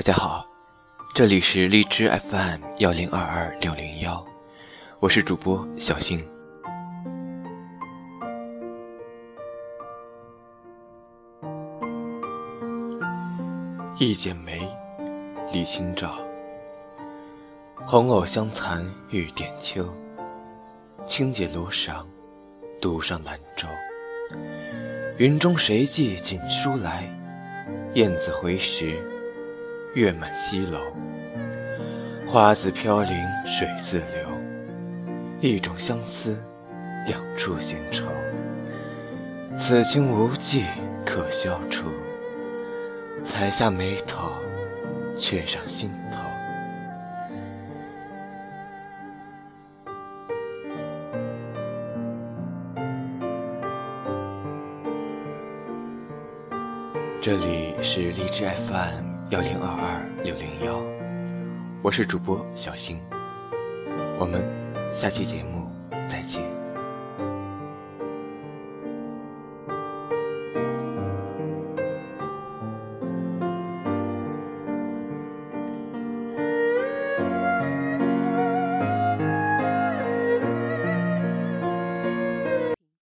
大家好，这里是荔枝 FM 幺零二二六零幺，我是主播小新。一剪梅，李清照。红藕香残玉簟秋，轻解罗裳，独上兰舟。云中谁寄锦书来？雁字回时，月满西楼。花自飘零水自流，一种相思，两处闲愁。此情无计可消除。才下眉头，却上心头。这里是荔枝 FM 幺零二二六零幺，我是主播小新，我们下期节目再见。